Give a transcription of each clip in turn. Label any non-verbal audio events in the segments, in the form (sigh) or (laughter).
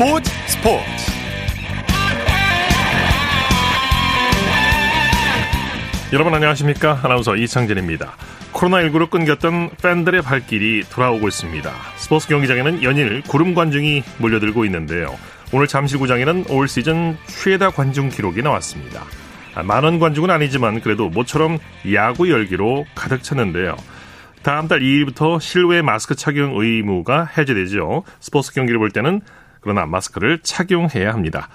스포츠 스포츠. 여러분 안녕하십니까? 아나운서 이창진입니다. 코로나19로 끊겼던 팬들의 발길이 돌아오고 있습니다. 스포츠 경기장에는 연일 구름 관중이 몰려들고 있는데요. 오늘 잠실구장에는 올 시즌 최다 관중 기록이 나왔습니다. 만원 관중은 아니지만 그래도 모처럼 야구 열기로 가득 찼는데요. 다음 달 2일부터 실외 마스크 착용 의무가 해제되죠. 스포츠 경기를 볼 때는 그러나 마스크를 착용해야 합니다.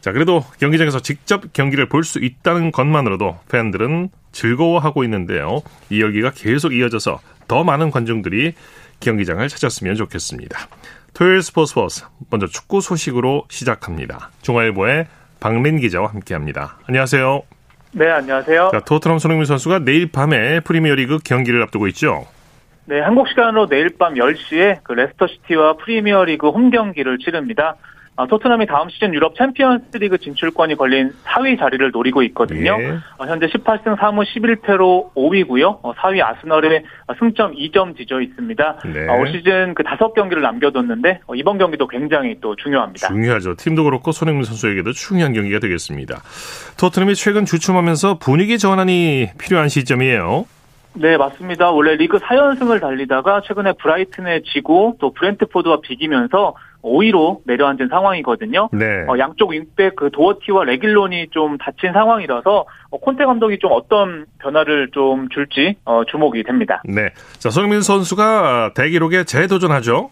자, 그래도 경기장에서 직접 경기를 볼 수 있다는 것만으로도 팬들은 즐거워하고 있는데요. 이 열기가 계속 이어져서 더 많은 관중들이 경기장을 찾았으면 좋겠습니다. 토요일 스포츠 버스 먼저 축구 소식으로 시작합니다. 중화일보의 박린 기자와 함께합니다. 안녕하세요. 네, 안녕하세요. 자, 토트넘 손흥민 선수가 내일 밤에 프리미어리그 경기를 앞두고 있죠. 네, 한국 시간으로 내일 밤 10시에 그 레스터시티와 프리미어리그 홈 경기를 치릅니다. 아, 토트넘이 다음 시즌 유럽 챔피언스리그 진출권이 걸린 4위 자리를 노리고 있거든요. 예. 어, 현재 18승 3무 11패로 5위고요. 어, 4위 아스널에 승점 2점 뒤져 있습니다. 네. 어, 올 시즌 그 다섯 경기를 남겨뒀는데 어, 이번 경기도 굉장히 또 중요합니다. 중요하죠. 팀도 그렇고 손흥민 선수에게도 중요한 경기가 되겠습니다. 토트넘이 최근 주춤하면서 분위기 전환이 필요한 시점이에요. 네, 맞습니다. 원래 리그 4연승을 달리다가 최근에 브라이튼에 지고 또 브렌트포드와 비기면서 5위로 내려앉은 상황이거든요. 네. 어, 양쪽 윙백 그 도어티와 레길론이 좀 다친 상황이라서 어, 콘테 감독이 좀 어떤 변화를 좀 줄지 어, 주목이 됩니다. 네. 자, 손흥민 선수가 대기록에 재도전하죠.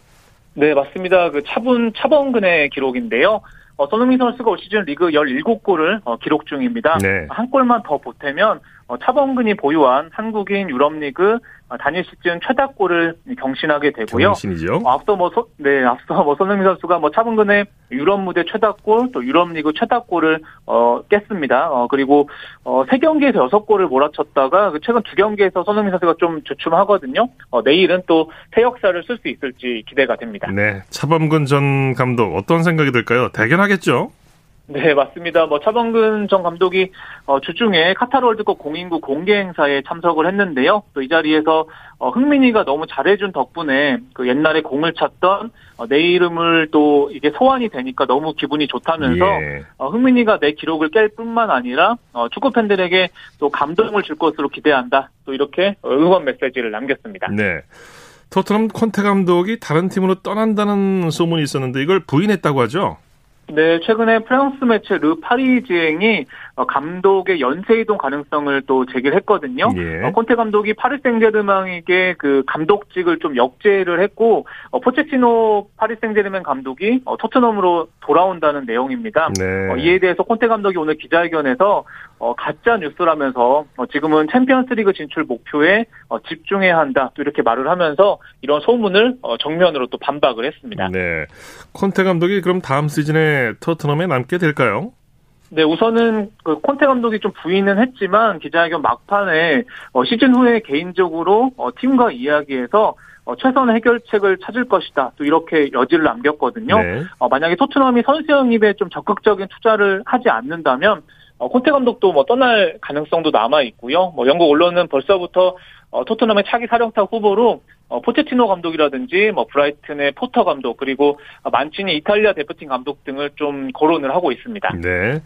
네, 맞습니다. 그 차분 차범근의 기록인데요. 어, 손흥민 선수가 올 시즌 리그 17골을 어, 기록 중입니다. 네. 한 골만 더 보태면 어, 차범근이 보유한 한국인 유럽리그 어, 단일 시즌 최다골을 경신하게 되고요. 정신이죠. 어, 앞서 뭐, 소, 네, 앞서 뭐, 손흥민 선수가 뭐, 차범근의 유럽 무대 최다골, 또 유럽 리그 최다골을, 어, 깼습니다. 어, 그리고, 어, 세 경기에서 여섯 골을 몰아쳤다가, 그 최근 두 경기에서 손흥민 선수가 좀 주춤하거든요. 어, 내일은 또 새 역사를 쓸 수 있을지 기대가 됩니다. 네. 차범근 전 감독 어떤 생각이 들까요? 대견하겠죠? 네, 맞습니다. 뭐 차범근 전 감독이 어, 주중에 카타르 월드컵 공인구 공개 행사에 참석을 했는데요. 또 이 자리에서 어, 흥민이가 너무 잘해준 덕분에 그 옛날에 공을 찼던 어, 내 이름을 또 이게 소환이 되니까 너무 기분이 좋다면서 예. 어, 흥민이가 내 기록을 깰 뿐만 아니라 어, 축구 팬들에게 또 감동을 줄 것으로 기대한다. 또 이렇게 응원 메시지를 남겼습니다. 네. 토트넘 콘테 감독이 다른 팀으로 떠난다는 소문이 있었는데 이걸 부인했다고 하죠? 네, 최근에 프랑스 매체 르 파리지행이 어, 감독의 연쇄 이동 가능성을 또 제기를 했거든요. 예. 어, 콘테 감독이 파리 생제르맹에게 그 감독직을 좀 역제를 했고 어, 포체티노 파리 생제르맹 감독이 어, 토트넘으로 돌아온다는 내용입니다. 네. 어, 이에 대해서 콘테 감독이 오늘 기자회견에서 어, 가짜 뉴스라면서 어, 지금은 챔피언스리그 진출 목표에 어, 집중해야 한다. 또 이렇게 말을 하면서 이런 소문을 어, 정면으로 또 반박을 했습니다. 네. 콘테 감독이 그럼 다음 시즌에 토트넘에 남게 될까요? 네, 우선은 그 콘테 감독이 좀 부인은 했지만 기자회견 막판에 어, 시즌 후에 개인적으로 어, 팀과 이야기해서 어, 최선의 해결책을 찾을 것이다. 또 이렇게 여지를 남겼거든요. 네. 어, 만약에 토트넘이 선수 영입에 좀 적극적인 투자를 하지 않는다면 어, 콘테 감독도 뭐 떠날 가능성도 남아 있고요. 뭐 영국 언론은 벌써부터 어, 토트넘의 차기 사령탑 후보로 어, 포체티노 감독이라든지 뭐 브라이튼의 포터 감독 그리고 만치니 이탈리아 대표팀 감독 등을 좀 거론을 하고 있습니다. 네.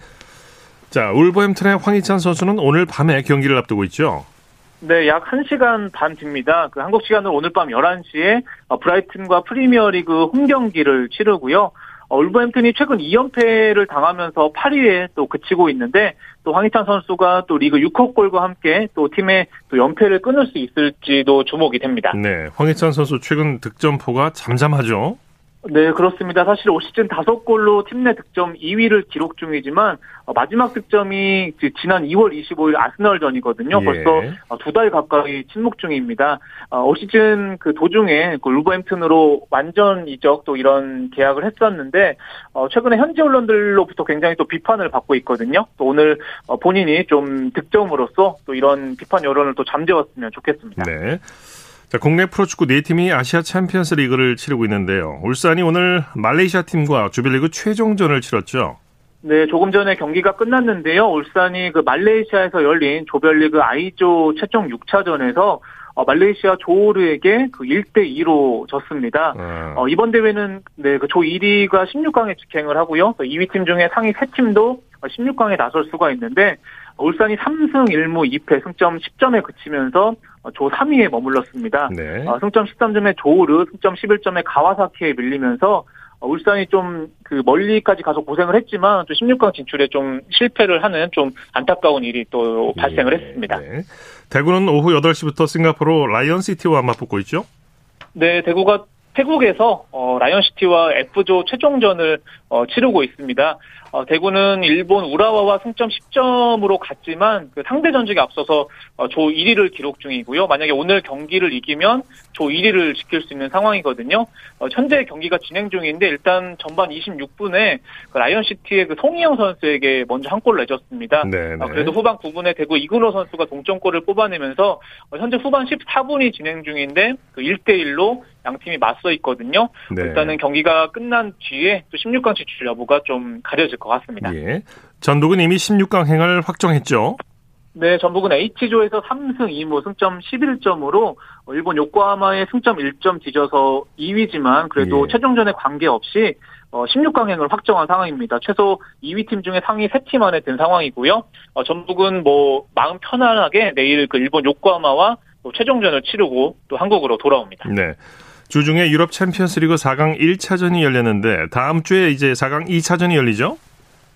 자, 울버햄튼의 황희찬 선수는 오늘 밤에 경기를 앞두고 있죠. 네, 약 1시간 반 뒤입니다. 그 한국 시간으로 오늘 밤 11시에 어, 브라이튼과 프리미어리그 홈 경기를 치르고요. 어, 울버햄튼이 최근 2연패를 당하면서 8위에 또 그치고 있는데 또 황희찬 선수가 또 리그 6호 골과 함께 또 팀의 또 연패를 끊을 수 있을지도 주목이 됩니다. 네. 황희찬 선수 최근 득점포가 잠잠하죠. 네, 그렇습니다. 사실 올 시즌 다섯 골로 팀 내 득점 2위를 기록 중이지만 어, 마지막 득점이 지- 지난 2월 25일 아스널전이거든요. 예. 벌써 어, 두달 가까이 침묵 중입니다. 어, 올 시즌 그 도중에 그 울버햄튼으로 완전 이적 또 이런 계약을 했었는데 어, 최근에 현지 언론들로부터 굉장히 또 비판을 받고 있거든요. 또 오늘 어, 본인이 좀 득점으로써 또 이런 비판 여론을 또 잠재웠으면 좋겠습니다. 네. 자, 국내 프로축구 네 팀이 아시아 챔피언스 리그를 치르고 있는데요. 울산이 오늘 말레이시아 팀과 조별리그 최종전을 치렀죠. 네, 조금 전에 경기가 끝났는데요. 울산이 그 말레이시아에서 열린 조별리그 I조 최종 6차전에서 어, 말레이시아 조호르에게 그 1대 2로 졌습니다. 아. 어, 이번 대회는 네, 각 조 1위가 16강에 직행을 하고요. 2위 팀 중에 상위 3팀도 16강에 나설 수가 있는데 울산이 3승 1무 2패 승점 10점에 그치면서 조 3위에 머물렀습니다. 네. 어, 승점 13점에 조우르, 승점 11점에 가와사키에 밀리면서 어, 울산이 좀 그 멀리까지 가서 고생을 했지만 또 16강 진출에 좀 실패를 하는 좀 안타까운 일이 또 발생을 예, 했습니다. 네. 대구는 오후 8시부터 싱가포르 라이언시티와 맞붙고 있죠? 네, 대구가 태국에서 어, 라이언시티와 F조 최종전을 어, 치르고 있습니다. 어, 대구는 일본 우라와와 승점 10점으로 갔지만 그 상대 전적에 앞서서 어, 조 1위를 기록 중이고요. 만약에 오늘 경기를 이기면 조 1위를 지킬 수 있는 상황이거든요. 어, 현재 경기가 진행 중인데 일단 전반 26분에 그 라이언시티의 그 송희영 선수에게 먼저 한 골을 내줬습니다. 네, 네. 어, 그래도 후반 9분에 대구 이근호 선수가 동점골을 뽑아내면서 어, 현재 후반 14분이 진행 중인데 그 1대 1로 양 팀이 맞서 있거든요. 네. 일단은 경기가 끝난 뒤에 또 16강 진출 여부가 좀 가려질 것 같습니다. 예. 전북은 이미 16강 행을 확정했죠. 네, 전북은 H조에서 3승 2무 승점 11점으로 일본 요코하마의 승점 1점 뒤져서 2위지만 그래도 예. 최종전에 관계없이 16강행을 확정한 상황입니다. 최소 2위 팀 중에 상위 3팀 안에 든 상황이고요. 어, 전북은 뭐 마음 편안하게 내일 그 일본 요코하마와 또 최종전을 치르고 또 한국으로 돌아옵니다. 네. 주중에 유럽 챔피언스리그 4강 1차전이 열렸는데 다음 주에 이제 4강 2차전이 열리죠?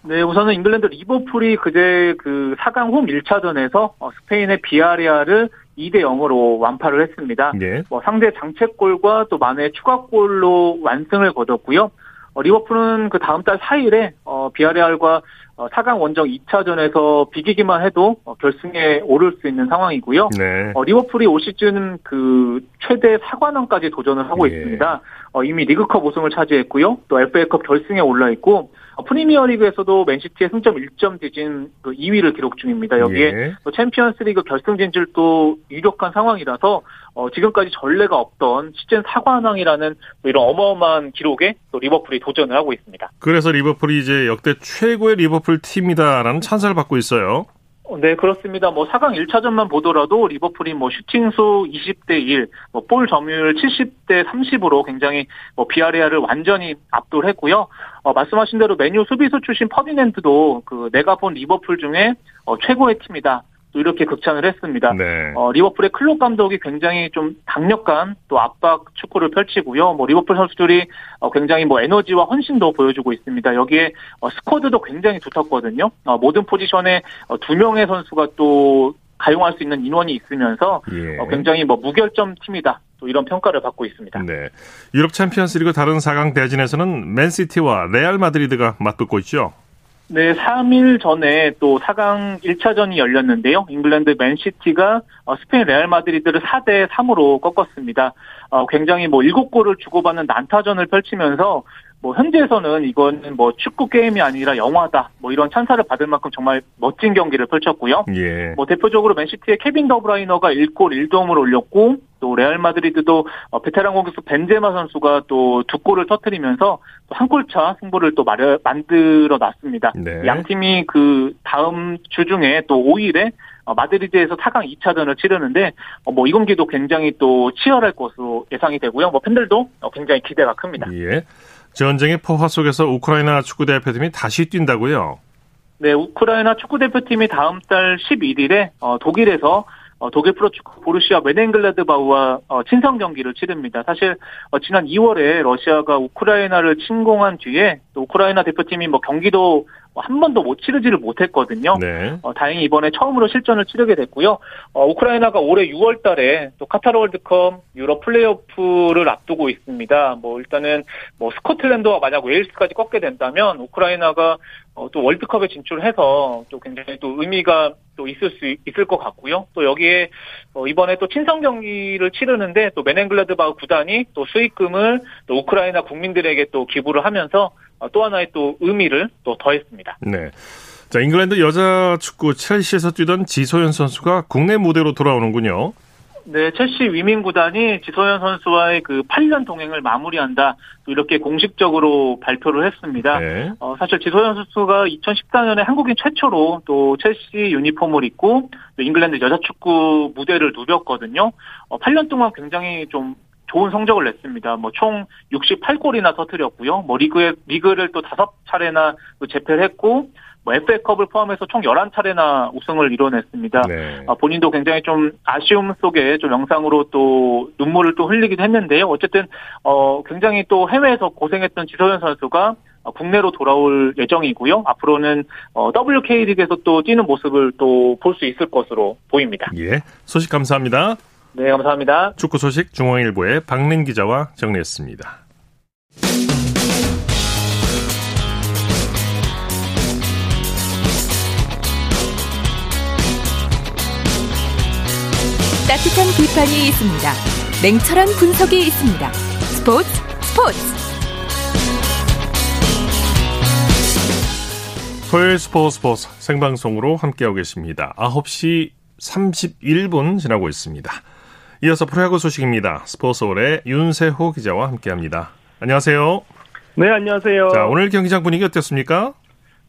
네, 우선은 잉글랜드 리버풀이 그제 그 4강 홈 1차전에서 어, 스페인의 비아레알을 2대 0으로 완파를 했습니다. 예. 뭐 상대 자책골과 또 마네의 추가골로 완승을 거뒀고요. 어, 리버풀은 그 다음 달 4일에 어, 비아레알과 어, 4강 원정 2차전에서 비기기만 해도 어, 결승에 오를 수 있는 상황이고요. 네. 어, 리버풀이 올 시즌 그 최대 4관왕까지 도전을 하고 예. 있습니다. 어, 이미 리그컵 우승을 차지했고요. 또 FA컵 결승에 올라 있고 어, 프리미어리그에서도 맨시티의 승점 1점 뒤진 그 2위를 기록 중입니다. 여기에 예. 또 챔피언스리그 결승 진출도 유력한 상황이라서 어, 지금까지 전례가 없던 시즌 4관왕이라는 이런 어마어마한 기록에 또 리버풀이 도전을 하고 있습니다. 그래서 리버풀이 이제 역대 최고의 리버풀 팀이다라는 찬사를 받고 있어요. 어, 네, 그렇습니다. 뭐 4강 1차전만 보더라도 리버풀이 뭐 슈팅수 20대 1, 뭐 볼 점유율 70대 30으로 굉장히 뭐 비아레알을 완전히 압도를 했고요. 어, 말씀하신 대로 맨유 수비수 출신 퍼디난드도 그 내가 본 리버풀 중에 어, 최고의 팀이다. 또 이렇게 극찬을 했습니다. 네. 어, 리버풀의 클롭 감독이 굉장히 좀 강력한 또 압박 축구를 펼치고요. 뭐 리버풀 선수들이 어, 굉장히 뭐 에너지와 헌신도 보여주고 있습니다. 여기에 어, squad도 굉장히 두텁거든요. 어, 모든 포지션에 어, 두 명의 선수가 또 가용할 수 있는 인원이 있으면서 예. 어, 굉장히 뭐 무결점 팀이다. 또 이런 평가를 받고 있습니다. 네. 유럽 챔피언스리그 다른 4강 대진에서는 맨시티와 레알 마드리드가 맞붙고 있죠. 네, 3일 전에 또 4강 1차전이 열렸는데요. 잉글랜드 맨시티가 어, 스페인 레알 마드리드를 4대 3으로 꺾었습니다. 어, 굉장히 뭐 7골을 주고받는 난타전을 펼치면서 뭐 현지에서는 이거는 뭐 축구 게임이 아니라 영화다. 뭐 이런 찬사를 받을 만큼 정말 멋진 경기를 펼쳤고요. 예. 뭐 대표적으로 맨시티의 케빈 더브라이너가 1골 1도움을 올렸고 또 레알 마드리드도 어, 베테랑 공격수 벤제마 선수가 또 두 골을 터뜨리면서 한 골차 승부를 또 마려, 만들어 놨습니다. 네. 양 팀이 그 다음 주 중에 또 5일에 어, 마드리드에서 4강 2차전을 치르는데 어, 뭐이 경기도 굉장히 또 치열할 것으로 예상이 되고요. 뭐 팬들도 어, 굉장히 기대가 큽니다. 예. 전쟁의 포화 속에서 우크라이나 축구 대표팀이 다시 뛴다고요. 네, 우크라이나 축구 대표팀이 다음 달 11일에 어, 독일에서 어, 독일 프로축구 보르시아 메넨글라드바우와 어, 친선 경기를 치릅니다. 사실 어, 지난 2월에 러시아가 우크라이나를 침공한 뒤에 또 우크라이나 대표팀이 뭐 경기도 한 번도 못 치르지를 못했거든요. 네. 어, 다행히 이번에 처음으로 실전을 치르게 됐고요. 어, 우크라이나가 올해 6월 달에 또 카타르 월드컵 유럽 플레이오프를 앞두고 있습니다. 뭐 일단은 뭐 스코틀랜드와 만약 웨일스까지 꺾게 된다면 우크라이나가 어, 또 월드컵에 진출해서 또 굉장히 또 의미가 또 있을 수 있을 것 같고요. 또 여기에 어, 이번에 또 친선 경기를 치르는데 또 메넨글라드바우 구단이 또 수익금을 또 우크라이나 국민들에게 또 기부를 하면서 어, 또 하나의 또 의미를 또 더했습니다. 네. 자, 잉글랜드 여자 축구 첼시에서 뛰던 지소연 선수가 국내 무대로 돌아오는군요. 네, 첼시 위민 구단이 지소연 선수와의 그 8년 동행을 마무리한다. 또 이렇게 공식적으로 발표를 했습니다. 네. 어, 사실 지소연 선수가 2014년에 한국인 최초로 또 첼시 유니폼을 입고 또 잉글랜드 여자 축구 무대를 누볐거든요. 어, 8년 동안 굉장히 좀 좋은 성적을 냈습니다. 뭐 총 68골이나 터뜨렸고요. 뭐 리그에 리그를 또 다섯 차례나 재패를 했고 뭐 FA컵을 포함해서 총 11차례나 우승을 이뤄냈습니다. 네. 아, 본인도 굉장히 좀 아쉬움 속에 좀 영상으로 또 눈물을 또 흘리기도 했는데요. 어쨌든 어 굉장히 또 해외에서 고생했던 지소연 선수가 국내로 돌아올 예정이고요. 앞으로는 어, WK 리그에서 또 뛰는 모습을 또 볼 수 있을 것으로 보입니다. 예, 소식 감사합니다. 네, 감사합니다. 축구 소식 중앙일보의 박린 기자와 정리했습니다. 따뜻한 비판이 있습니다. 냉철한 분석이 있습니다. 스포츠 스포츠. 토요일 스포츠 스포츠 생방송으로 함께하고 계십니다. 9시 31분 지나고 있습니다. 이어서 프로야구 소식입니다. 스포츠홀의 윤세호 기자와 함께합니다. 안녕하세요. 네, 안녕하세요. 자, 오늘 경기장 분위기 어땠습니까?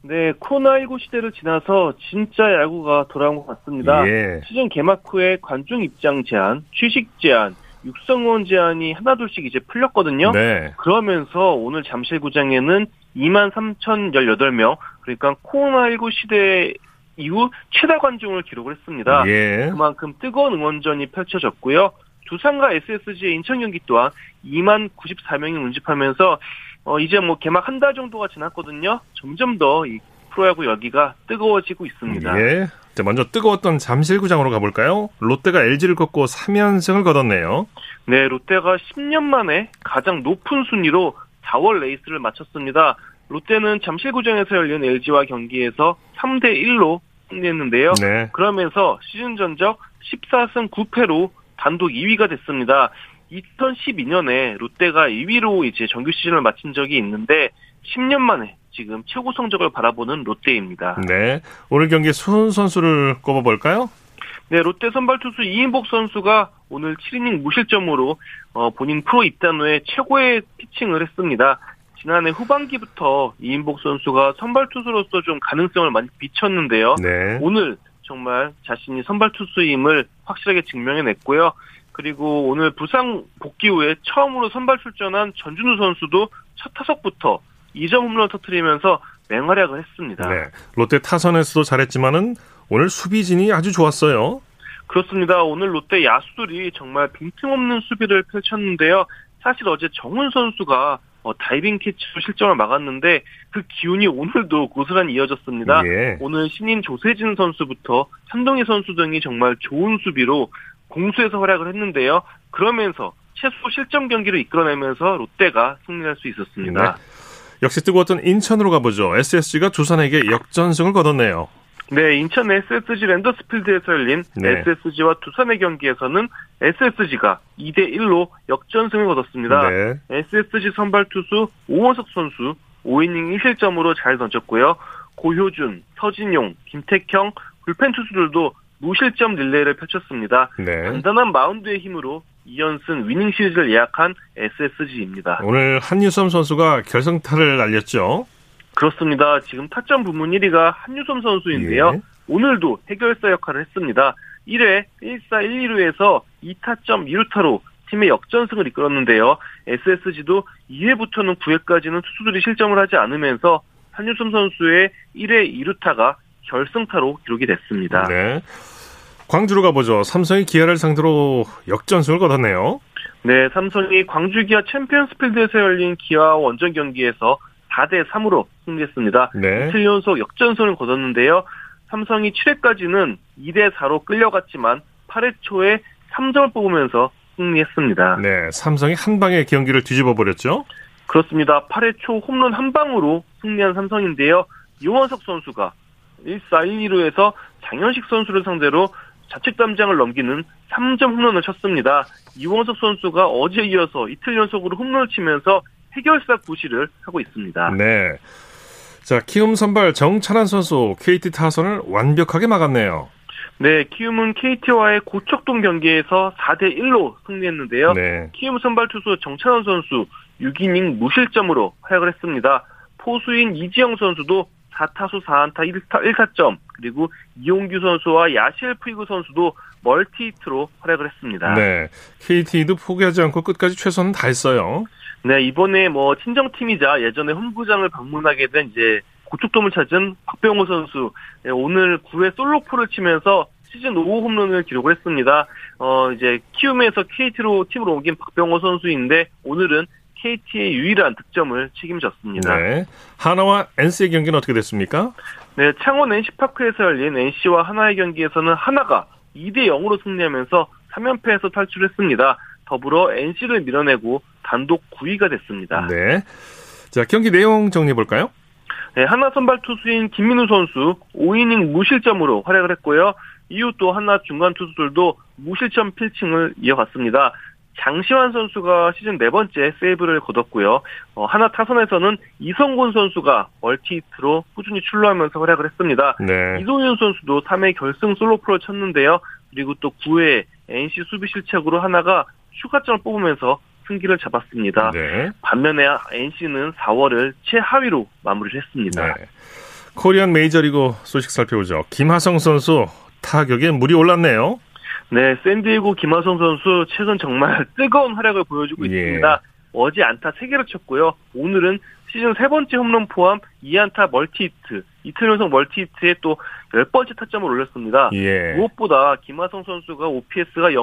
네, 코로나19 시대를 지나서 진짜 야구가 돌아온 것 같습니다. 예. 시즌 개막 후에 관중 입장 제한, 취식 제한, 육성원 제한이 하나둘씩 이제 풀렸거든요. 네. 그러면서 오늘 잠실구장에는 2만 3,018명, 그러니까 코로나19 시대 이후 최다 관중을 기록을 했습니다. 예. 그만큼 뜨거운 응원전이 펼쳐졌고요. 두산과 SSG의 인천 경기 또한 2만 94명이 운집하면서 어, 이제 뭐 개막 한 달 정도가 지났거든요. 점점 더 이 프로야구 열기가 뜨거워지고 있습니다. 예. 자, 먼저 뜨거웠던 잠실구장으로 가볼까요? 롯데가 LG를 꺾고 3연승을 거뒀네요. 네, 롯데가 10년 만에 가장 높은 순위로 4월 레이스를 마쳤습니다. 롯데는 잠실구장에서 열린 LG와 경기에서 3대 1로 승리했는데요. 네. 그러면서 시즌 전적 14승 9패로 단독 2위가 됐습니다. 2012년에 롯데가 2위로 이제 정규 시즌을 마친 적이 있는데 10년 만에 지금 최고 성적을 바라보는 롯데입니다. 네. 오늘 경기 수훈 선수를 꼽아볼까요? 네, 롯데 선발 투수 이인복 선수가 오늘 7이닝 무실점으로 어, 본인 프로 입단 후에 최고의 피칭을 했습니다. 지난해 후반기부터 이인복 선수가 선발 투수로서 좀 가능성을 많이 비쳤는데요. 네. 오늘 정말 자신이 선발 투수임을 확실하게 증명해냈고요. 그리고 오늘 부상 복귀 후에 처음으로 선발 출전한 전준우 선수도 첫 타석부터 2점 홈런 터트리면서 맹활약을 했습니다. 네. 롯데 타선에서도 잘했지만은 오늘 수비진이 아주 좋았어요. 그렇습니다. 오늘 롯데 야수들이 정말 빈틈없는 수비를 펼쳤는데요. 사실 어제 정훈 선수가 어, 다이빙 캐치로 실점을 막았는데 그 기운이 오늘도 고스란히 이어졌습니다. 예. 오늘 신인 조세진 선수부터 한동희 선수 등이 정말 좋은 수비로 공수에서 활약을 했는데요. 그러면서 최소 실점 경기를 이끌어내면서 롯데가 승리할 수 있었습니다. 네. 역시 뜨거웠던 인천으로 가보죠. SSG가 두산에게 역전승을 거뒀네요. 네, 인천 SSG 랜더스필드에서 열린 네. SSG와 두산의 경기에서는 SSG가 2대 1로 역전승을 거뒀습니다. 네. SSG 선발 투수 오원석 선수 5이닝 1실점으로 잘 던졌고요. 고효준, 서진용, 김택형, 불펜 투수들도 무실점 릴레이를 펼쳤습니다. 네. 단단한 마운드의 힘으로 2연승 위닝 시리즈를 예약한 SSG입니다. 오늘 한유섬 선수가 결승타를 날렸죠. 그렇습니다. 지금 타점 부문 1위가 한유섬 선수인데요. 예. 오늘도 해결사 역할을 했습니다. 1회 1사 1, 2루에서 2타점 2루타로 팀의 역전승을 이끌었는데요. SSG도 2회부터는 9회까지는 투수들이 실점을 하지 않으면서 한유섬 선수의 1회 2루타가 결승타로 기록이 됐습니다. 네. 광주로 가보죠. 삼성이 기아를 상대로 역전승을 거뒀네요. 네, 삼성이 광주 기아 챔피언스필드에서 열린 기아 원정 경기에서 4대 3으로 승리했습니다. 네. 이틀 연속 역전승을 거뒀는데요. 삼성이 7회까지는 2대 4로 끌려갔지만 8회 초에 3점을 뽑으면서 승리했습니다. 네, 삼성이 한 방에 경기를 뒤집어 버렸죠. 그렇습니다. 8회 초 홈런 한 방으로 승리한 삼성인데요. 유원석 선수가 1사 1, 2루에서 장현식 선수를 상대로 자책 담장을 넘기는 3점 홈런을 쳤습니다. 이원석 선수가 어제 이어서 이틀 연속으로 홈런을 치면서 해결사 구실을 하고 있습니다. 네. 자, 키움 선발 정찬한 선수 KT 타선을 완벽하게 막았네요. 네, 키움은 KT와의 고척동 경기에서 4대 1로 승리했는데요. 네. 키움 선발 투수 정찬원 선수 6이닝 무실점으로 활약을 했습니다. 포수인 이지영 선수도 4타수 4안타 1타, 1타점 그리고 이용규 선수와 야실 프이구 선수도 멀티히트로 활약을 했습니다. 네, KT도 포기하지 않고 끝까지 최선을 다했어요. 네, 이번에 뭐 친정팀이자 예전에 홈구장을 방문하게 된 이제 고척돔을 찾은 박병호 선수 네, 오늘 9회 솔로포를 치면서 시즌 5호 홈런을 기록을 했습니다. 어 이제 키움에서 KT로 팀으로 옮긴 박병호 선수인데 오늘은 KT의 유일한 득점을 책임졌습니다. 네. 하나와 NC의 경기는 어떻게 됐습니까? 네, 창원 NC파크에서 열린 NC와 하나의 경기에서는 하나가 2대 0으로 승리하면서 3연패에서 탈출했습니다. 더불어 NC를 밀어내고 단독 9위가 됐습니다. 네. 자, 경기 내용 정리해 볼까요? 네, 하나 선발 투수인 김민우 선수 5이닝 무실점으로 활약을 했고요. 이후 또 하나 중간 투수들도 무실점 필칭을 이어갔습니다. 장시환 선수가 시즌 네 번째 세이브를 거뒀고요. 어, 하나 타선에서는 이성곤 선수가 멀티히트로 꾸준히 출루하면서 활약을 했습니다. 네. 이동윤 선수도 3회 결승 솔로프를 쳤는데요. 그리고 또 9회 NC 수비 실책으로 하나가 휴가점을 뽑으면서 승기를 잡았습니다. 네. 반면에 NC는 4월을 최하위로 마무리를 했습니다. 네. Korean 메이저리그 소식 살펴보죠. 김하성 선수 타격에 물이 올랐네요. 네, 샌디에고 김하성 선수 최근 정말 (laughs) 뜨거운 활약을 보여주고 예. 있습니다. 어제 안타 3개를 쳤고요. 오늘은 시즌 세 번째 홈런 포함 2안타 multi-hit, 이틀 연속 multi-hit에 또 10번째 타점을 올렸습니다. 예. 무엇보다 김하성 선수가 OPS가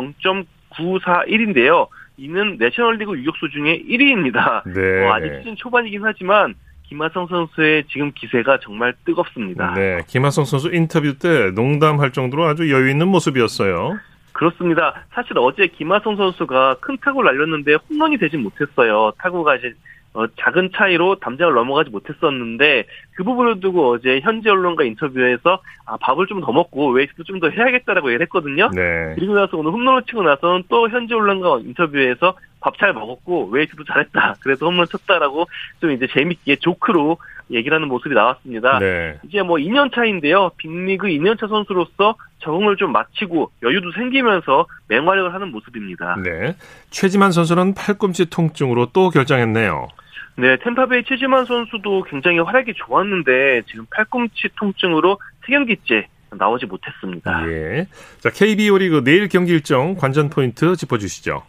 0.941인데요. 이는 내셔널리그 유격수 중에 1위입니다. 네. 어, 아직 시즌 초반이긴 하지만 김하성 선수의 지금 기세가 정말 뜨겁습니다. 네, 김하성 선수 인터뷰 때 농담할 정도로 아주 여유 있는 모습이었어요. 그렇습니다. 사실 어제 김하성 선수가 큰 타구를 날렸는데 홈런이 되진 못했어요. 타구가 이제 어, 작은 차이로 담장을 넘어가지 못했었는데 그 부분을 두고 어제 현지 언론과 인터뷰에서 아, 밥을 좀 더 먹고 웨이트도 좀 더 해야겠다라고 얘기를 했거든요. 네. 그리고 나서 오늘 홈런을 치고 나서는 또 현지 언론과 인터뷰에서 밥 잘 먹었고 웨이트도 잘했다. 그래서 홈런 쳤다라고 좀 이제 재밌게 조크로 얘기를 하는 모습이 나왔습니다. 네. 이제 뭐 2년 차인데요. 빅리그 2년 차 선수로서 적응을 좀 마치고 여유도 생기면서 맹활약을 하는 모습입니다. 네. 최지만 선수는 팔꿈치 통증으로 또 결정했네요. 네, 템파베이 최지만 선수도 굉장히 활약이 좋았는데 지금 팔꿈치 통증으로 세 경기째 나오지 못했습니다. 예. 자, KBO 리그 내일 경기 일정 관전 포인트 짚어주시죠.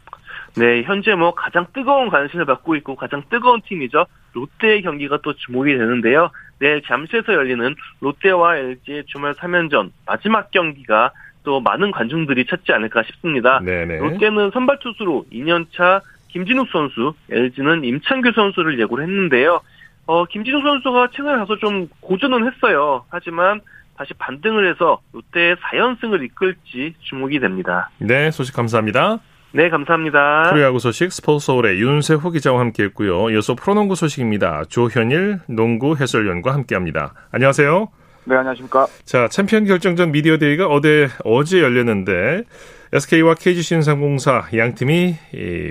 네, 현재 뭐 가장 뜨거운 관심을 받고 있고 가장 뜨거운 팀이죠. 롯데의 경기가 또 주목이 되는데요. 내일 잠시에서 열리는 롯데와 LG의 주말 3연전 마지막 경기가 또 많은 관중들이 찾지 않을까 싶습니다. 네네. 롯데는 선발 투수로 2년차 김진욱 선수, LG는 임창규 선수를 예고를 했는데요. 어, 김진욱 선수가 최근에 가서 좀 고전은 했어요. 하지만 다시 반등을 해서 롯데의 4연승을 이끌지 주목이 됩니다. 네, 소식 감사합니다. 네, 감사합니다. 프로야구 소식 스포츠서울의 윤세호 기자와 함께했고요. 이어서 프로농구 소식입니다. 조현일 농구 해설위원과 함께합니다. 안녕하세요. 네, 안녕하십니까. 자, 챔피언 결정전 media day가 어제 어제 열렸는데 SK와 KGC 인삼공사 양 팀이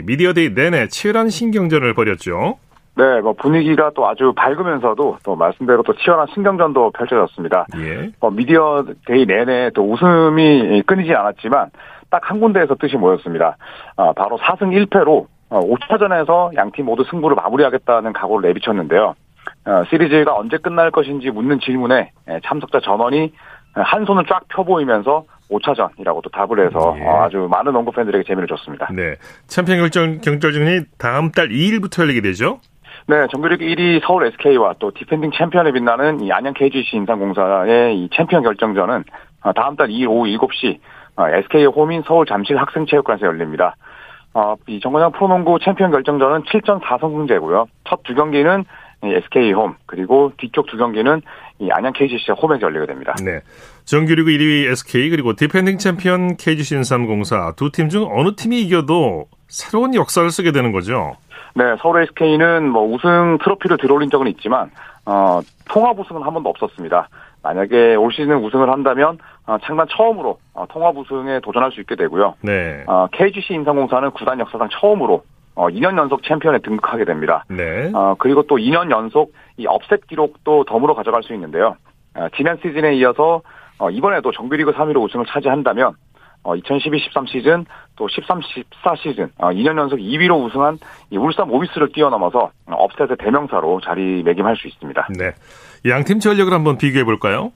media day 내내 치열한 신경전을 벌였죠. 네, 뭐 분위기가 또 아주 밝으면서도 또 말씀대로 또 치열한 신경전도 펼쳐졌습니다. 예. 뭐 media day 내내 또 웃음이 끊이지 않았지만 딱 한 군데에서 뜻이 모였습니다. 아, 바로 4승 1패로 5차전에서 어, 양팀 모두 승부를 마무리하겠다는 각오를 내비쳤는데요. 어, 시리즈가 언제 끝날 것인지 묻는 질문에 예, 참석자 전원이 한 손을 쫙 펴보이면서 5차전이라고 또 답을 해서 예. 어, 아주 많은 농구 팬들에게 재미를 줬습니다. 네. 챔피언 결정, 경절전이 다음 달 2일부터 열리게 되죠? 네, 정규리그 1위 서울 SK와 또 defending 챔피언에 빛나는 이 안양 KGC 인삼공사의 이 챔피언 결정전은 어, 다음 달 2일 오후 7시 SK의 홈인 서울 잠실 학생체육관에서 열립니다. 이 정관장 프로농구 챔피언 결정전은 7전 4선승제고요. 첫 두 경기는 SK 홈 그리고 뒤쪽 두 경기는 이 안양 KGC 홈에서 열리게 됩니다. 네. 정규리그 1위 SK 그리고 defending 챔피언 KGC 인삼공사 두 팀 중 어느 팀이 이겨도 새로운 역사를 쓰게 되는 거죠. 네, 서울 SK는 뭐 우승 트로피를 들어올린 적은 있지만 어, 통합 우승은 한 번도 없었습니다. 만약에 올 시즌 우승을 한다면 어, 창단 처음으로 어, 통합 우승에 도전할 수 있게 되고요. 네. 어, KGC 인삼공사는 구단 역사상 처음으로 어, 2년 연속 챔피언에 등극하게 됩니다. 네. 어, 그리고 또 2년 연속 이 업셋 기록도 덤으로 가져갈 수 있는데요. 어, 지난 시즌에 이어서 어, 이번에도 정규리그 3위로 우승을 차지한다면 어, 2012-13 시즌 또 13-14 시즌 어, 2년 연속 2위로 우승한 이 울산 모비스를 뛰어넘어서 upset의 대명사로 자리매김할 수 있습니다. 네, 양팀 전력을 한번 비교해 볼까요?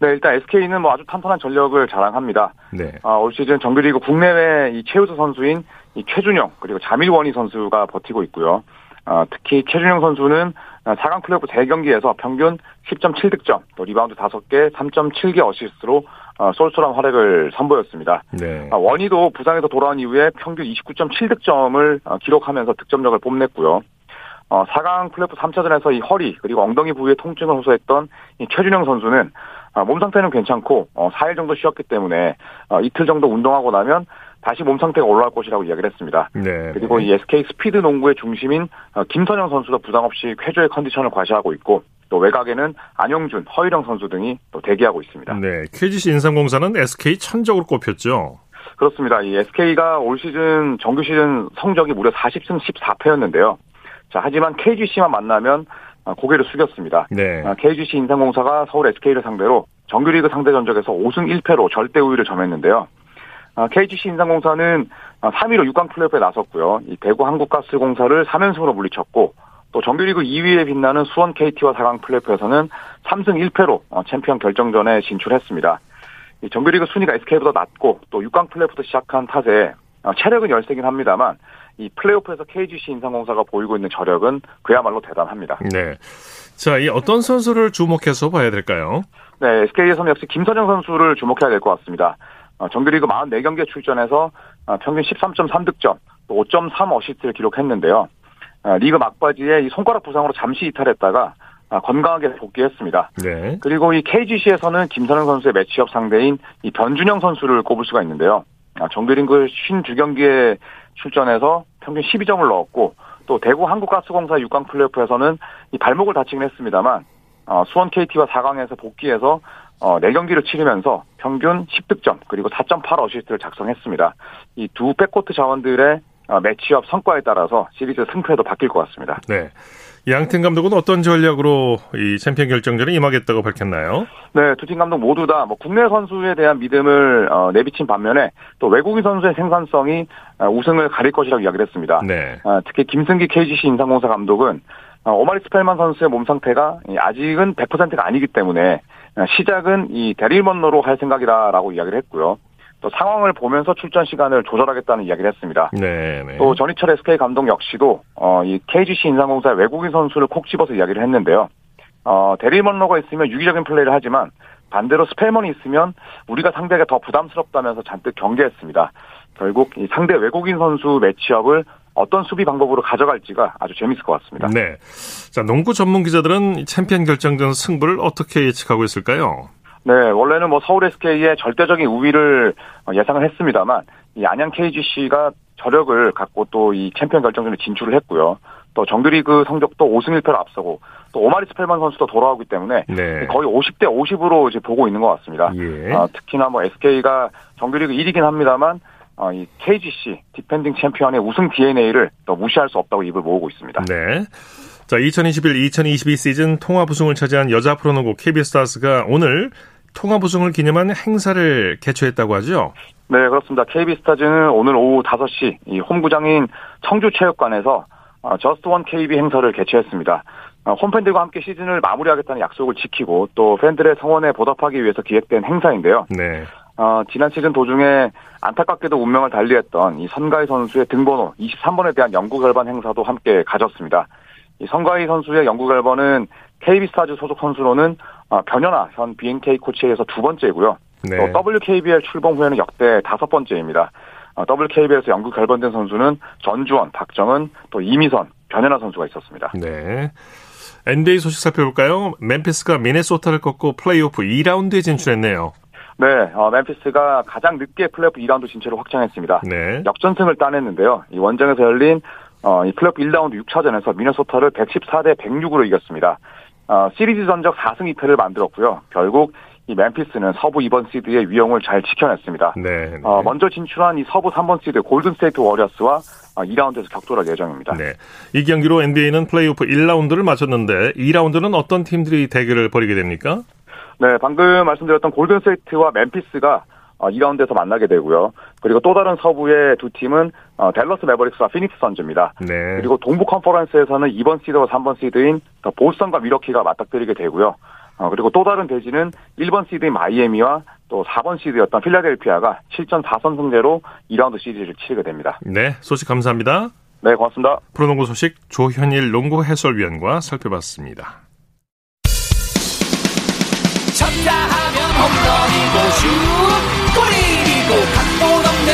네, 일단 SK는 뭐 아주 탄탄한 전력을 자랑합니다. 네. 어, 올 시즌 정규리그 국내외 이 최우수 선수인 이 최준용 그리고 자밀 워니 선수가 버티고 있고요. 어, 특히 최준용 선수는 4강 플레이오프 3경기에서 평균 10.7득점, 또 리바운드 5개, 3.7개 어시스트로 어, 쏠쏠한 활약을 선보였습니다. 네. 어, 원희도 부상에서 돌아온 이후에 평균 29.7득점을 어, 기록하면서 득점력을 뽐냈고요. 어, 4강 플레이오프 3차전에서 이 허리 그리고 엉덩이 부위에 통증을 호소했던 이 최준영 선수는 어, 몸 상태는 괜찮고 어, 4일 정도 쉬었기 때문에 어, 이틀 정도 운동하고 나면 다시 몸 상태가 올라갈 것이라고 이야기를 했습니다. 네. 그리고 이 SK 스피드 농구의 중심인 어, 김선영 선수도 부상 없이 쾌조의 컨디션을 과시하고 있고 또 외곽에는 안영준, 허일영 선수 등이 또 대기하고 있습니다. 네, KGC 인삼공사는 SK 천적으로 꼽혔죠. 그렇습니다. 이 SK가 올 시즌 정규 시즌 성적이 무려 40승 14패였는데요. 자, 하지만 KGC만 만나면 어, 고개를 숙였습니다. 네. KGC 어, 인삼공사가 서울 SK를 상대로 정규리그 상대 전적에서 5승 1패로 절대 우위를 점했는데요. KGC 아, 인삼공사는 3위로 아, 6강 플레이오프에 나섰고요. 이 대구 한국가스공사를 3연승으로 물리쳤고 또 정규리그 2위에 빛나는 수원 KT와 4강 플레이오프에서는 3승 1패로 어, 챔피언 결정전에 진출했습니다. 정규리그 순위가 SK보다 낮고 또 6강 플레이오프부터 시작한 탓에 어, 체력은 열세긴 합니다만 이 플레이오프에서 KGC 인삼공사가 보이고 있는 저력은 그야말로 대단합니다. 네. 자, 이 어떤 선수를 주목해서 봐야 될까요? 네, SK에서는 역시 김선영 선수를 주목해야 될 것 같습니다. 어, 정규리그 44경기에 출전해서 어, 평균 13.3득점, 또 5.3 어시스트를 기록했는데요. 어, 리그 막바지에 이 손가락 부상으로 잠시 이탈했다가 건강하게 복귀했습니다. 네. 그리고 이 KGC에서는 김선형 선수의 matchup 상대인 이 변준형 선수를 꼽을 수가 있는데요. 정규리그 52경기에 출전해서 평균 12점을 넣었고 또 대구 한국가스공사 6강 플레이오프에서는 이 발목을 다치긴 했습니다만 수원 KT와 4강에서 복귀해서 어, 4경기를 치르면서 평균 10득점 그리고 4.8 어시스트를 작성했습니다. 이 두 백코트 자원들의 어, matchup 성과에 따라서 시리즈 승패도 바뀔 것 같습니다. 네. 양팀 감독은 어떤 전략으로 이 챔피언 결정전에 임하겠다고 밝혔나요? 네, 두 팀 감독 모두 다 뭐 국내 선수에 대한 믿음을 어, 내비친 반면에 또 외국인 선수의 생산성이 어, 우승을 가릴 것이라고 이야기를 했습니다. 네. 어, 특히 김승기 KGC 인삼공사 감독은 어, 오마리 스펠만 선수의 몸 상태가 아직은 100%가 아니기 때문에 시작은 이 대릴 먼로로 할 생각이다라고 이야기를 했고요. 또 상황을 보면서 출전 시간을 조절하겠다는 이야기를 했습니다. 네, 네. 또 전희철 SK 감독 역시도 어, 이 KGC 인삼공사의 외국인 선수를 콕 집어서 이야기를 했는데요. 어, 먼로가 있으면 유기적인 플레이를 하지만 반대로 스펠먼이 있으면 우리가 상대가 더 부담스럽다면서 잔뜩 경계했습니다. 결국 이 상대 외국인 선수 matchup을 어떤 수비 방법으로 가져갈지가 아주 재밌을 것 같습니다. 네. 자, 농구 전문 기자들은 챔피언 결정전 승부를 어떻게 예측하고 있을까요? 네, 원래는 뭐 서울 SK의 절대적인 우위를 예상을 했습니다만 이 안양 KGC가 저력을 갖고 또 이 챔피언 결정전에 진출을 했고요. 또 정규리그 성적도 5승 1패로 앞서고 또 오마리 스펠만 선수도 돌아오기 때문에 네. 거의 50대 50으로 이제 보고 있는 것 같습니다. 예. 어, 특히나 뭐 SK가 정규리그 1위긴 합니다만 어, 이 KGC defending 챔피언의 우승 DNA를 또 무시할 수 없다고 입을 모으고 있습니다. 네. 자, 2021-2022 시즌 통합 우승을 차지한 여자 프로농구 KB스타즈가 오늘 통합 우승을 기념한 행사를 개최했다고 하죠? 네, 그렇습니다. KB스타즈는 오늘 오후 5시 이 홈구장인 청주체육관에서 어, Just One KB 행사를 개최했습니다. 어, 홈팬들과 함께 시즌을 마무리하겠다는 약속을 지키고 또 팬들의 성원에 보답하기 위해서 기획된 행사인데요. 네. 어, 지난 시즌 도중에 안타깝게도 운명을 달리했던 이 선가희 선수의 등번호 23번에 대한 영구 결번 행사도 함께 가졌습니다. 이 선가희 선수의 영구 결번은 KB스타즈 소속 선수로는 어, 변현아 현 BNK 코치에서 두 번째고요. 네. 또 WKBL 출범 후에는 역대 다섯 번째입니다. 어, WKBL에서 연구 결번된 선수는 전주원, 박정은, 또 이미선, 변현아 선수가 있었습니다. 네. NBA 소식 살펴볼까요? 멤피스가 미네소타를 꺾고 플레이오프 2라운드에 진출했네요. 네, 어, 멤피스가 가장 늦게 플레이오프 2라운드 진출을 확정했습니다. 네. 역전승을 따냈는데요. 이 원정에서 열린 어, 이 플레이오프 1라운드 6차전에서 미네소타를 114대 106으로 이겼습니다. 어, 시리즈 전적 4승 2패를 만들었고요. 결국 이 멤피스는 서부 2번 시드의 위용을 잘 지켜냈습니다. 네, 네. 어, 먼저 진출한 이 서부 3번 시드 골든 스테이트 워리어스와 2라운드에서 어, 격돌할 예정입니다. 네. 이 경기로 NBA는 플레이오프 1라운드를 마쳤는데 2라운드는 어떤 팀들이 대결을 벌이게 됩니까? 네, 방금 말씀드렸던 골든스테이트와 멤피스가 2라운드에서 어, 만나게 되고요. 그리고 또 다른 서부의 두 팀은 어, 댈러스 매버릭스와 피닉스 선즈입니다. 네. 그리고 동부 컨퍼런스에서는 2번 시드와 3번 시드인 보스턴과 미러키가 맞닥뜨리게 되고요. 어, 그리고 또 다른 대지는 1번 시드인 마이애미와 또 4번 시드였던 필라델피아가 7전 4선 승제로 2라운드 시리즈를 치르게 됩니다. 네, 소식 감사합니다. 네, 고맙습니다. 프로농구 소식 조현일 농구 해설위원과 살펴봤습니다. 쳤다 하면 홈런이고 슛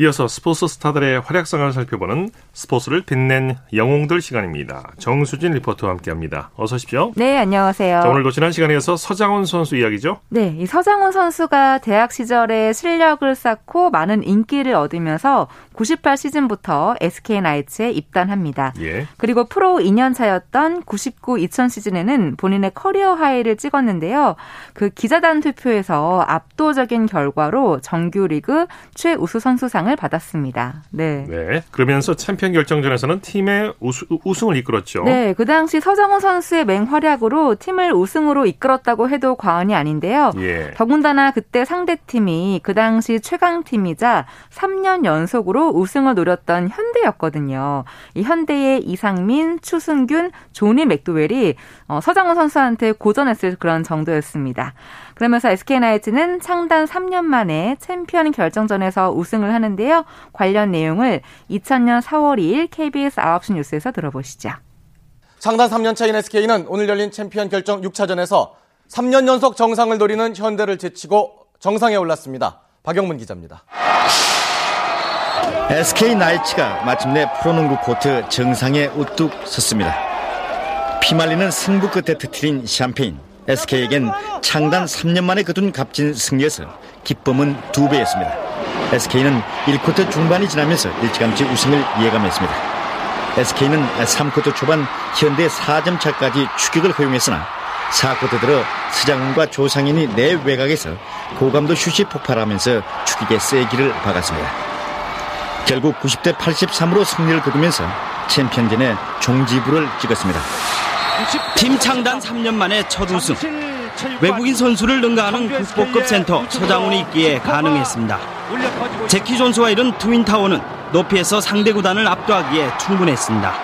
이어서 스포츠 스타들의 활약상을 살펴보는 스포츠를 빛낸 영웅들 시간입니다. 정수진 리포터와 함께합니다. 어서 오십시오. 네, 안녕하세요. 자, 오늘도 지난 시간에서 서장훈 선수 이야기죠? 네, 이 서장훈 선수가 대학 시절에 실력을 쌓고 많은 인기를 얻으면서 98 시즌부터 SK 나이츠에 입단합니다. 예. 그리고 프로 2년 차였던 99 2000 시즌에는 본인의 career high를 찍었는데요. 그 기자단 투표에서 압도적인 결과로 정규리그 최우수 선수상을 받았습니다. 네. 네. 그러면서 챔피언 결정전에서는 팀의 우수, 우승을 이끌었죠. 네, 그 당시 서장훈 선수의 맹활약으로 팀을 우승으로 이끌었다고 해도 과언이 아닌데요. 예. 더군다나 그때 상대 팀이 그 당시 최강 팀이자 3년 연속으로 우승을 노렸던 현대였거든요. 이 현대의 이상민, 추승균, 조니 맥도웰이 어, 서장훈 선수한테 고전했을 그런 정도였습니다. 그러면서 SK나이츠는 창단 3년 만에 챔피언 결정전에서 우승을 하는데요. 관련 내용을 2000년 4월 2일 KBS 9시 뉴스에서 들어보시죠. 창단 3년 차인 SK는 오늘 열린 챔피언 결정 6차전에서 3년 연속 정상을 노리는 현대를 제치고 정상에 올랐습니다. 박영문 기자입니다. SK 나이츠가 마침내 프로농구 코트 정상에 우뚝 섰습니다. 피말리는 승부 끝에 터트린 샴페인. SK에겐 창단 3년 만에 거둔 값진 승리에서 기쁨은 두 배였습니다. SK는 1쿼터 중반이 지나면서 일찌감치 우승을 예감했습니다. SK는 3쿼터 초반 현대 4점 차까지 추격을 허용했으나 4쿼터 들어 서장훈과 조상인이 내 외곽에서 고감도 슛이 폭발하면서 추격의 세기를 박았습니다. 결국 90대 83으로 승리를 거두면서 챔피언전에 종지부를 찍었습니다. 팀 창단 3년 만에 첫 우승. 외국인 선수를 능가하는 국보급 센터 서장훈이 있기에 가능했습니다. 재키 존스와 이룬 twin tower는 높이에서 상대 구단을 압도하기에 충분했습니다.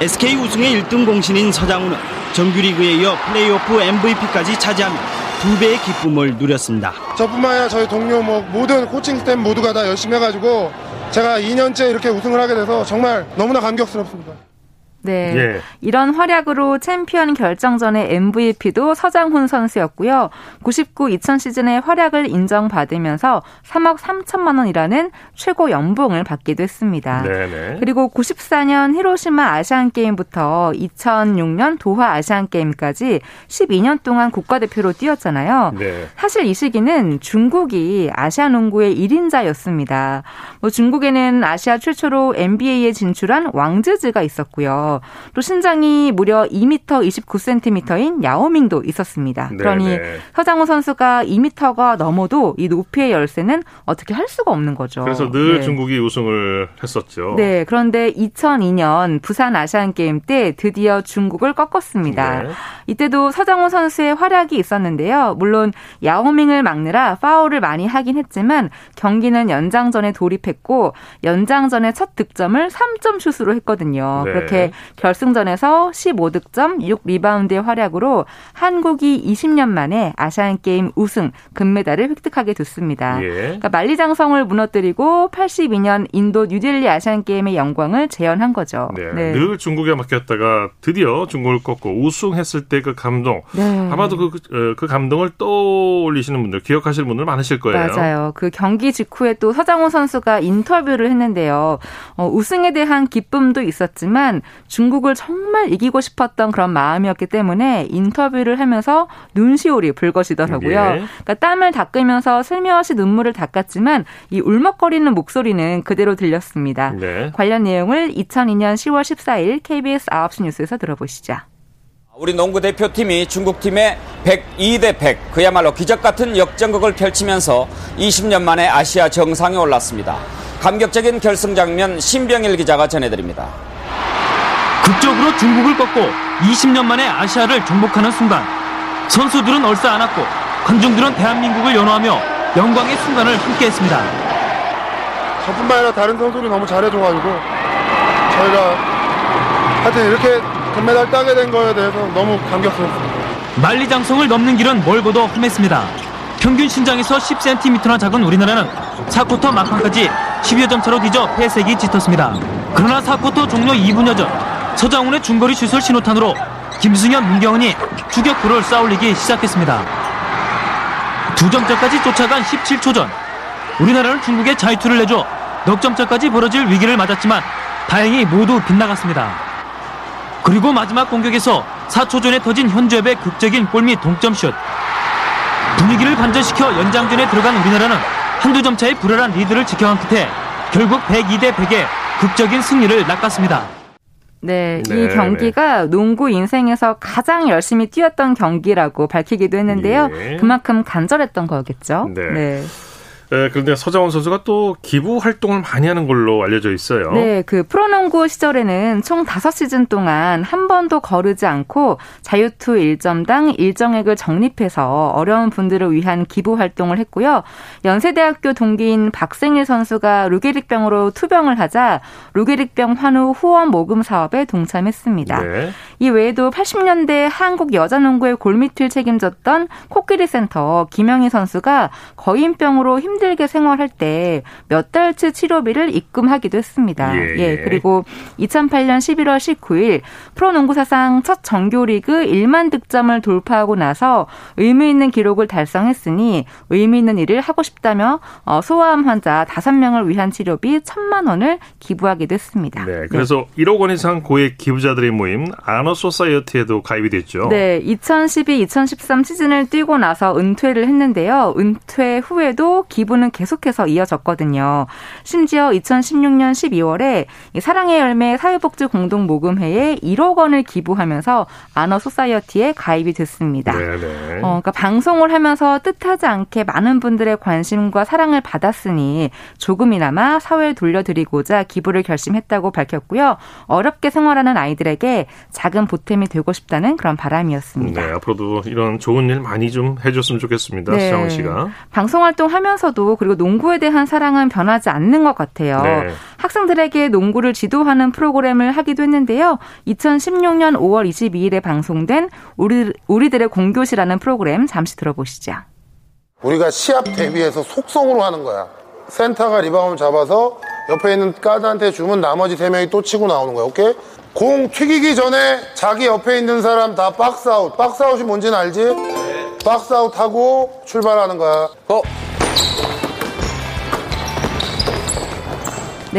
SK 우승의 1등 공신인 서장훈은 정규리그에 이어 플레이오프 MVP까지 차지하며 두 배의 기쁨을 누렸습니다. 저뿐만 아니라 저희 동료 뭐 모든 코칭 스태프 모두가 다 열심히 해가지고 제가 2년째 이렇게 우승을 하게 돼서 정말 너무나 감격스럽습니다. 네. 예. 이런 활약으로 챔피언 결정전의 MVP도 서장훈 선수였고요. 99-2000 시즌의 활약을 인정받으면서 3억 3천만 원이라는 최고 연봉을 받기도 했습니다. 네네. 그리고 94년 히로시마 아시안 게임부터 2006년 도하 아시안 게임까지 12년 동안 국가대표로 뛰었잖아요. 네. 사실 이 시기는 중국이 아시아 농구의 1인자였습니다. 뭐 중국에는 아시아 최초로 NBA에 진출한 왕즈즈가 있었고요. 또 신장이 무려 2m 29cm인 야오밍도 있었습니다. 네네. 그러니 네. 서장훈 선수가 2m가 넘어도 이 높이의 열쇠는 어떻게 할 수가 없는 거죠. 그래서 늘 네. 중국이 우승을 했었죠. 네, 그런데 2002년 부산 아시안 게임 때 드디어 중국을 꺾었습니다. 네. 이때도 서장훈 선수의 활약이 있었는데요. 물론 야오밍을 막느라 파울을 많이 하긴 했지만 경기는 연장전에 돌입했고 연장전의 첫 득점을 3점 슛으로 했거든요. 네. 그렇게 결승전에서 15득점, 6리바운드의 활약으로 한국이 20년 만에 아시안 게임 우승, 금메달을 획득하게 됐습니다. 예. 그러니까 만리장성을 무너뜨리고 82년 인도 뉴델리 아시안 게임의 영광을 재현한 거죠. 네. 네. 늘 중국에 막혔다가 드디어 중국을 꺾고 우승했을 때 그 감동. 네. 아마도 그, 그, 그 감동을 떠올리시는 분들, 기억하실 분들 많으실 거예요. 맞아요. 그 경기 직후에 또 서장훈 선수가 인터뷰를 했는데요. 어, 우승에 대한 기쁨도 있었지만 중국을 정말 이기고 싶었던 그런 마음이었기 때문에 인터뷰를 하면서 눈시울이 붉어지더라고요. 예. 그러니까 땀을 닦으면서 슬며시 눈물을 닦았지만 이 울먹거리는 목소리는 그대로 들렸습니다. 네. 관련 내용을 2002년 10월 14일 KBS 9시 뉴스에서 들어보시죠. 우리 농구 대표팀이 중국팀의 102대 100 그야말로 기적 같은 역전극을 펼치면서 20년 만에 아시아 정상에 올랐습니다. 감격적인 결승 장면 신병일 기자가 전해드립니다. 극적으로 중국을 꺾고 20년 만에 아시아를 정복하는 순간 선수들은 얼싸 안았고 관중들은 대한민국을 연호하며 영광의 순간을 함께했습니다. 저뿐만 아니라 다른 선수들이 너무 잘해줘가지고 저희가 하여튼 이렇게 금메달 따게 된 거에 대해서 너무 감격스럽습니다. 만리장성을 넘는 길은 멀고도 험했습니다. 평균 신장에서 10cm나 작은 우리나라는 4쿼터 막판까지 10여 점 차로 뒤져 패색이 짙었습니다. 그러나 4쿼터 종료 2분여 전 서장훈의 중거리 슛을 신호탄으로 김승현, 문경은이 추격구를 쌓올리기 시작했습니다. 두 점차까지 쫓아간 17초 전 우리나라는 중국에 자유투를 내줘 넉 점차까지 벌어질 위기를 맞았지만 다행히 모두 빗나갔습니다. 그리고 마지막 공격에서 4초 전에 터진 현주엽의 극적인 골밑 동점슛. 분위기를 반전시켜 연장전에 들어간 우리나라는 한두 점 차의 불안한 리드를 지켜간 끝에 결국 102대 100의 극적인 승리를 낚았습니다. 네, 이 네, 경기가 네. 농구 인생에서 가장 열심히 뛰었던 경기라고 밝히기도 했는데요. 예. 그만큼 간절했던 거겠죠. 네. 네. 네, 그런데 서장원 선수가 또 기부 활동을 많이 하는 걸로 알려져 있어요. 네, 그 프로농구 시절에는 총 5시즌 동안 한 번도 거르지 않고 자유투 1점당 일정액을 적립해서 어려운 분들을 위한 기부 활동을 했고요. 연세대학교 동기인 박생일 선수가 루게릭병으로 투병을 하자 루게릭병 환우 후원 모금 사업에 동참했습니다. 네. 이 외에도 80년대 한국 여자농구의 골밑을 책임졌던 코끼리 센터 김영희 선수가 거인병으로 힘 힘들게 생활할 때 몇 달치 치료비를 입금하기도 했습니다. 예. 예. 그리고 2008년 11월 19일 프로농구 사상 첫 정규리그 1만 득점을 돌파하고 나서 의미 있는 기록을 달성했으니 의미 있는 일을 하고 싶다며 어, 소아암 환자 5명을 위한 치료비 1천만 원을 기부하기도 했습니다. 네. 그래서 네. 1억 원 이상 고액 기부자들의 모임 아너 소사이어티에도 가입이 됐죠. 네. 2012-2013 시즌을 뛰고 나서 은퇴를 했는데요. 은퇴 후에도 기부 기부는 계속해서 이어졌거든요. 심지어 2016년 12월에 사랑의 열매 사회복지 공동 모금회에 1억 원을 기부하면서 아너 소사이어티에 가입이 됐습니다. 네네. 어, 그러니까 방송을 하면서 뜻하지 않게 많은 분들의 관심과 사랑을 받았으니 조금이나마 사회에 돌려드리고자 기부를 결심했다고 밝혔고요. 어렵게 생활하는 아이들에게 작은 보탬이 되고 싶다는 그런 바람이었습니다. 네, 앞으로도 이런 좋은 일 많이 좀 해줬으면 좋겠습니다. 네. 수정은 씨가. 방송 활동하면서 하면서도 그리고 농구에 대한 사랑은 변하지 않는 것 같아요. 네. 학생들에게 농구를 지도하는 프로그램을 하기도 했는데요. 2016년 5월 22일에 방송된 우리, 우리들의 공교시라는 프로그램 잠시 들어보시죠. 우리가 시합 대비해서 속성으로 하는 거야. 센터가 리바운드 잡아서 옆에 있는 가드한테 주면 나머지 세 명이 또 치고 나오는 거야. 오케이? 공 튀기기 전에 자기 옆에 있는 사람 다 박스아웃. 박스아웃이 뭔지는 알지? 네. 박스아웃 하고 출발하는 거야. 어?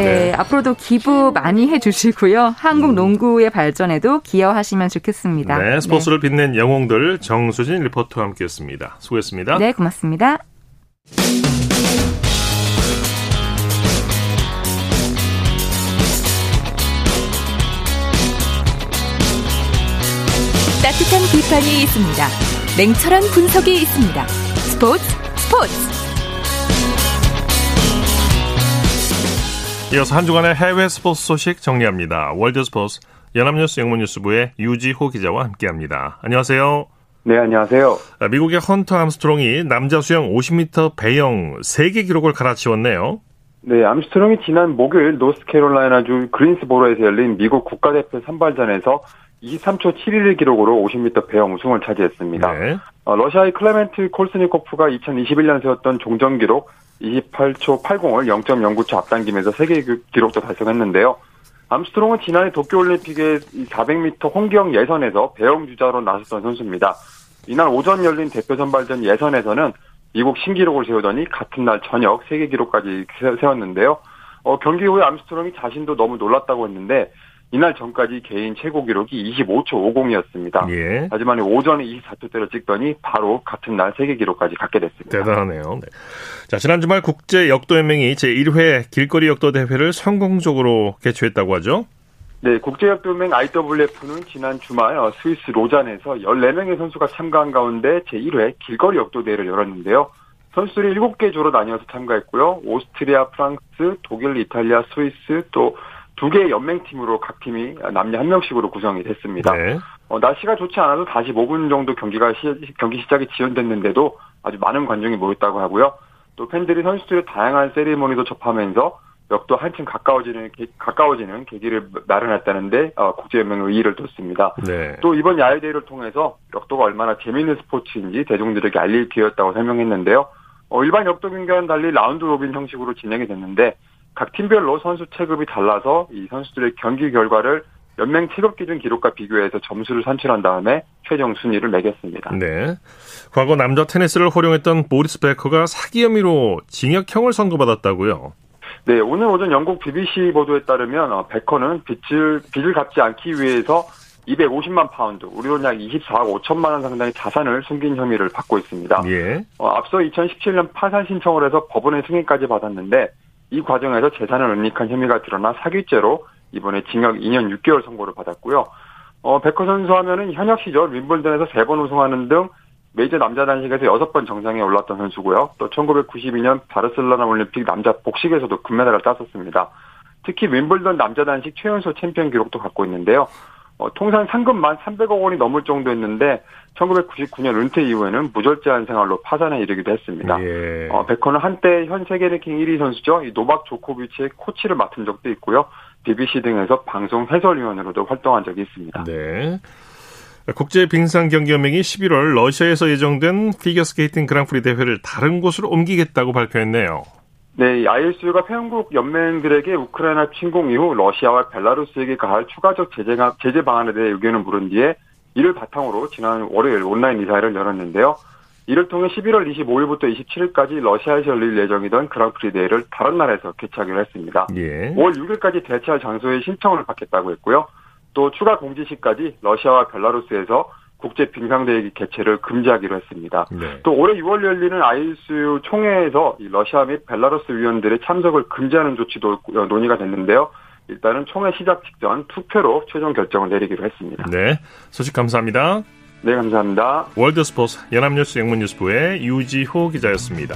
네, 네, 앞으로도 기부 많이 해주시고요. 한국 음. 농구의 발전에도 기여하시면 좋겠습니다. 네, 스포츠를 네. 빛낸 영웅들 정수진 리포터와 함께했습니다. 수고했습니다. 네, 고맙습니다. 따뜻한 비판이 있습니다. 냉철한 분석이 있습니다. 스포츠 스포츠. 이어서 한 주간의 해외 스포츠 소식 정리합니다. 월드 스포츠 연합뉴스 영문뉴스부의 유지호 기자와 함께합니다. 안녕하세요. 네, 안녕하세요. 아, 미국의 헌터 암스트롱이 남자 수영 50m 배영 세계 기록을 갈아치웠네요. 네, 암스트롱이 지난 목요일 노스캐롤라이나주 그린스보로에서 열린 미국 국가대표 선발전에서 23초 71 기록으로 50m 배영 우승을 차지했습니다. 네. 어, 러시아의 클리멘트 콜스니코프가 2021년 세웠던 종전 기록 23초 80을 0.09초 앞당기면서 세계 기록도 달성했는데요. 암스트롱은 지난해 도쿄올림픽의 400m 혼계영 예선에서 배영 주자로 나섰던 선수입니다. 이날 오전 열린 대표 선발전 예선에서는 미국 신기록을 세우더니 같은 날 저녁 세계 기록까지 세웠는데요. 어, 경기 후에 암스트롱이 자신도 너무 놀랐다고 했는데 이날 전까지 개인 최고 기록이 25초 50이었습니다. 예. 하지만 오전에 24초대를 찍더니 바로 같은 날 세계 기록까지 갖게 됐습니다. 대단하네요. 네. 자, 지난 주말 국제 역도연맹이 제1회 길거리 역도 대회를 성공적으로 개최했다고 하죠? 네, 국제역도연맹 IWF는 지난 주말 어, 스위스 로잔에서 14명의 선수가 참가한 가운데 제1회 길거리 역도대회를 열었는데요. 선수들이 7개 조로 나뉘어서 참가했고요. 오스트리아, 프랑스, 독일, 이탈리아, 스위스 또 두 개의 연맹팀으로 각 팀이 남녀 한 명씩으로 구성이 됐습니다. 네. 어, 날씨가 좋지 않아도 45분 정도 경기가 시, 경기 시작이 지연됐는데도 아주 많은 관중이 모였다고 하고요. 또 팬들이 선수들의 다양한 세리머니도 접하면서 역도 한층 가까워지는 가까워지는 계기를 마련했다는데 어, 국제연맹의 의의를 뒀습니다. 네. 또 이번 야외 대회를 통해서 역도가 얼마나 재미있는 스포츠인지 대중들에게 알릴 기회였다고 설명했는데요. 어, 일반 역도 경기와는 달리 round robin 형식으로 진행이 됐는데 각 팀별로 선수 체급이 달라서 이 선수들의 경기 결과를 연맹 체급 기준 기록과 비교해서 점수를 산출한 다음에 최종 순위를 매겼습니다. 네. 과거 남자 테니스를 호령했던 보리스 베커가 사기 혐의로 징역형을 선고받았다고요. 네, 오늘 오전 영국 BBC 보도에 따르면 어, 베커는 빚을 빚을 갚지 않기 위해서 250만 파운드, 우리로 약 24억 5천만 원 상당의 자산을 숨긴 혐의를 받고 있습니다. 예. 어, 앞서 2017년 파산 신청을 해서 법원의 승인까지 받았는데 이 과정에서 재산을 은닉한 혐의가 드러나 사기죄로 이번에 징역 2년 6개월 선고를 받았고요. 어, 베커 선수 하면은 현역 시절 윔블던에서 3번 우승하는 등 메이저 남자 단식에서 6번 정상에 올랐던 선수고요. 또 1992년 바르셀로나 올림픽 남자 복식에서도 금메달을 땄었습니다. 특히 윔블던 남자 단식 최연소 챔피언 기록도 갖고 있는데요. 어, 통산 상금만 300억 원이 넘을 정도였는데 1999년 은퇴 이후에는 무절제한 생활로 파산에 이르기도 했습니다. 예. 어, 베커는 한때 현 세계 랭킹 1위 선수죠. 이 노박 조코비치의 코치를 맡은 적도 있고요. BBC 등에서 방송 해설위원으로도 활동한 적이 있습니다. 네. 국제 빙상 경기 연맹이 11월 러시아에서 예정된 피겨 스케이팅 그랑프리 대회를 다른 곳으로 옮기겠다고 발표했네요. 네, ISU가 회원국 연맹들에게 우크라이나 침공 이후 러시아와 벨라루스에게 가할 추가적 제재, 제재 방안에 대해 의견을 물은 뒤에 이를 바탕으로 지난 월요일 온라인 이사회를 열었는데요. 이를 통해 11월 25일부터 27일까지 러시아에서 열릴 예정이던 그랑프리 대회를 다른 나라에서 개최하기로 했습니다. 예. 5월 6일까지 대체할 장소의 신청을 받겠다고 했고요. 또 추가 공지 시까지 러시아와 벨라루스에서 국제 빙상대회 개최를 금지하기로 했습니다. 네. 또 올해 6월 열리는 ISU 총회에서 러시아 및 벨라루스 위원들의 참석을 금지하는 조치도 논의가 됐는데요. 일단은 총회 시작 직전 투표로 최종 결정을 내리기로 했습니다. 네, 소식 감사합니다. 네, 감사합니다. 월드스포츠 연합뉴스 영문뉴스부의 유지호 기자였습니다.